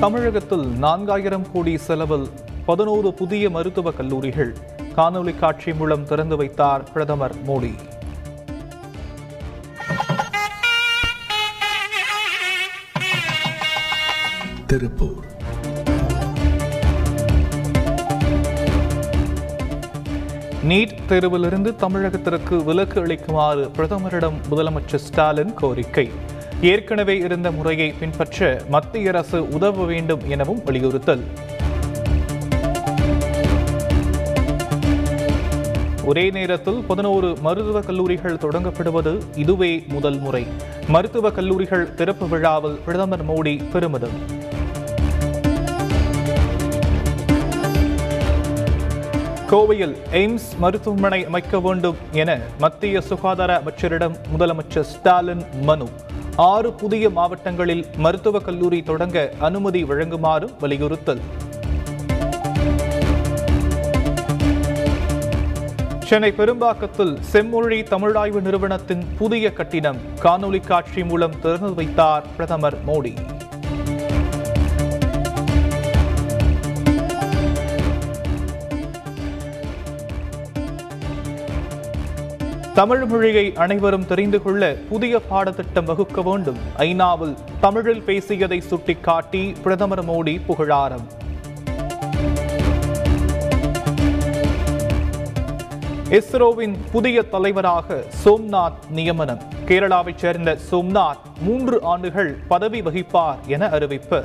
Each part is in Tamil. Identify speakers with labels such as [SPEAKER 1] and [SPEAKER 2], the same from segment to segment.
[SPEAKER 1] தமிழகத்தில் நான்காயிரம் கோடி செலவில் பதினோரு புதிய மருத்துவக் கல்லூரிகள். காணொலி காட்சி மூலம் திறந்து வைத்தார் பிரதமர் மோடி.
[SPEAKER 2] திருப்பூர்.
[SPEAKER 1] நீட் தேர்விலிருந்து தமிழகத்திற்கு விலக்கு அளிக்குமாறு பிரதமரிடம் முதலமைச்சர் ஸ்டாலின் கோரிக்கை. ஏற்கனவே இருந்த முறையை பின்பற்ற மத்திய அரசு உதவ வேண்டும் எனவும் வலியுறுத்தல். ஒரே நேரத்தில் பதினோரு மருத்துவக் கல்லூரிகள் தொடங்கப்படுவது இதுவே முதல் முறை. மருத்துவக் கல்லூரிகள் திறப்பு விழாவில் பிரதமர் மோடி பெருமிதம். கோவையில் எய்ம்ஸ் மருத்துவமனை அமைக்க வேண்டும் என மத்திய சுகாதார அமைச்சரிடம் முதலமைச்சர் ஸ்டாலின் மனு. ஆறு புதிய மாவட்டங்களில் மருத்துவக் கல்லூரி தொடங்க அனுமதி வழங்குமாறும் வலியுறுத்தல். சென்னை பெரும்பாக்கத்தில் செம்மொழி தமிழாய்வு நிறுவனத்தின் புதிய கட்டிடம் காணொலி காட்சி மூலம் திறந்து வைத்தார் பிரதமர் மோடி. தமிழ் மொழியை அனைவரும் தெரிந்து கொள்ள புதிய பாடத்திட்டம் வகுக்க வேண்டும். ஐநாவில் தமிழில் பேசியதை சுட்டிக்காட்டி பிரதமர் மோடி புகழாரம். இஸ்ரோவின் புதிய தலைவராக சோம்நாத் நியமனம். கேரளாவைச் சேர்ந்த சோம்நாத் மூன்று ஆண்டுகள் பதவி வகிப்பார் என அறிவிப்பு.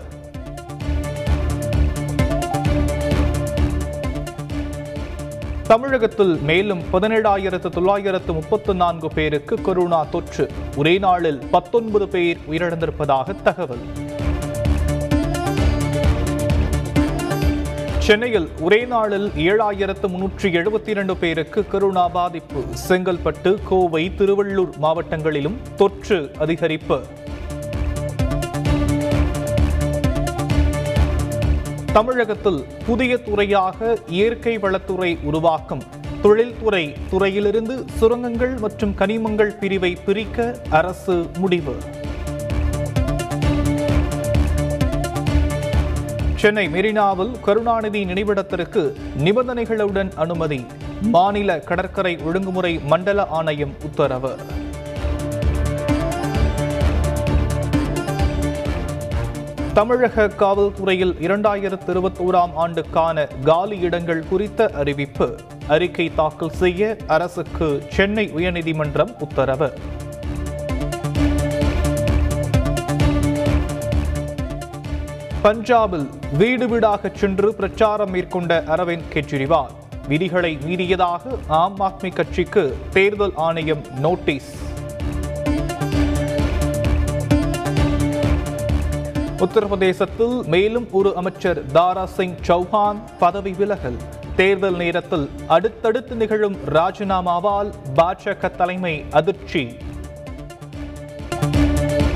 [SPEAKER 1] தமிழகத்தில் மேலும் பதினேழாயிரத்து தொள்ளாயிரத்து முப்பத்து நான்கு பேருக்கு கொரோனா தொற்று. ஒரே நாளில் பத்தொன்பது பேர் உயிரிழந்திருப்பதாக தகவல். சென்னையில் ஒரே நாளில் ஏழாயிரத்து முன்னூற்றி எழுபத்தி இரண்டு பேருக்கு கொரோனா பாதிப்பு. செங்கல்பட்டு கோவை திருவள்ளூர் மாவட்டங்களிலும் தொற்று அதிகரிப்பு. தமிழகத்தில் புதிய துறையாக இயற்கை வளத்துறை உருவாக்கம் தொழில்துறை துறையிலிருந்து சுரங்கங்கள் மற்றும் கனிமங்கள் பிரிவை பிரிக்க அரசு முடிவு. சென்னை மெரினாவில் கருணாநிதி நினைவிடத்திற்கு நிபந்தனைகளுடன் அனுமதி மாநில கடற்கரை ஒழுங்குமுறை மண்டல ஆணையம் உத்தரவு. தமிழக காவல்துறையில் இரண்டாயிரத்து இருபத்தோராம் ஆண்டுக்கான காலி இடங்கள் குறித்த அறிவிப்பு. அறிக்கை தாக்கல் செய்ய அரசுக்கு சென்னை உயர்நீதிமன்றம் உத்தரவு. பஞ்சாபில் வீடு வீடாக சென்று பிரச்சாரம் மேற்கொண்ட அரவிந்த் கெஜ்ரிவால் விதிகளை மீறியதாக ஆம் ஆத்மி கட்சிக்கு தேர்தல் ஆணையம் நோட்டீஸ். உத்தரப்பிரதேசத்தில் மேலும் ஒரு அமைச்சர் தாரா சிங் சௌஹான் பதவி விலகல். தேர்தல் நேரத்தில் அடுத்தடுத்து நிகழும் ராஜினாமாவால் பாஜக தலைமை அதிர்ச்சி.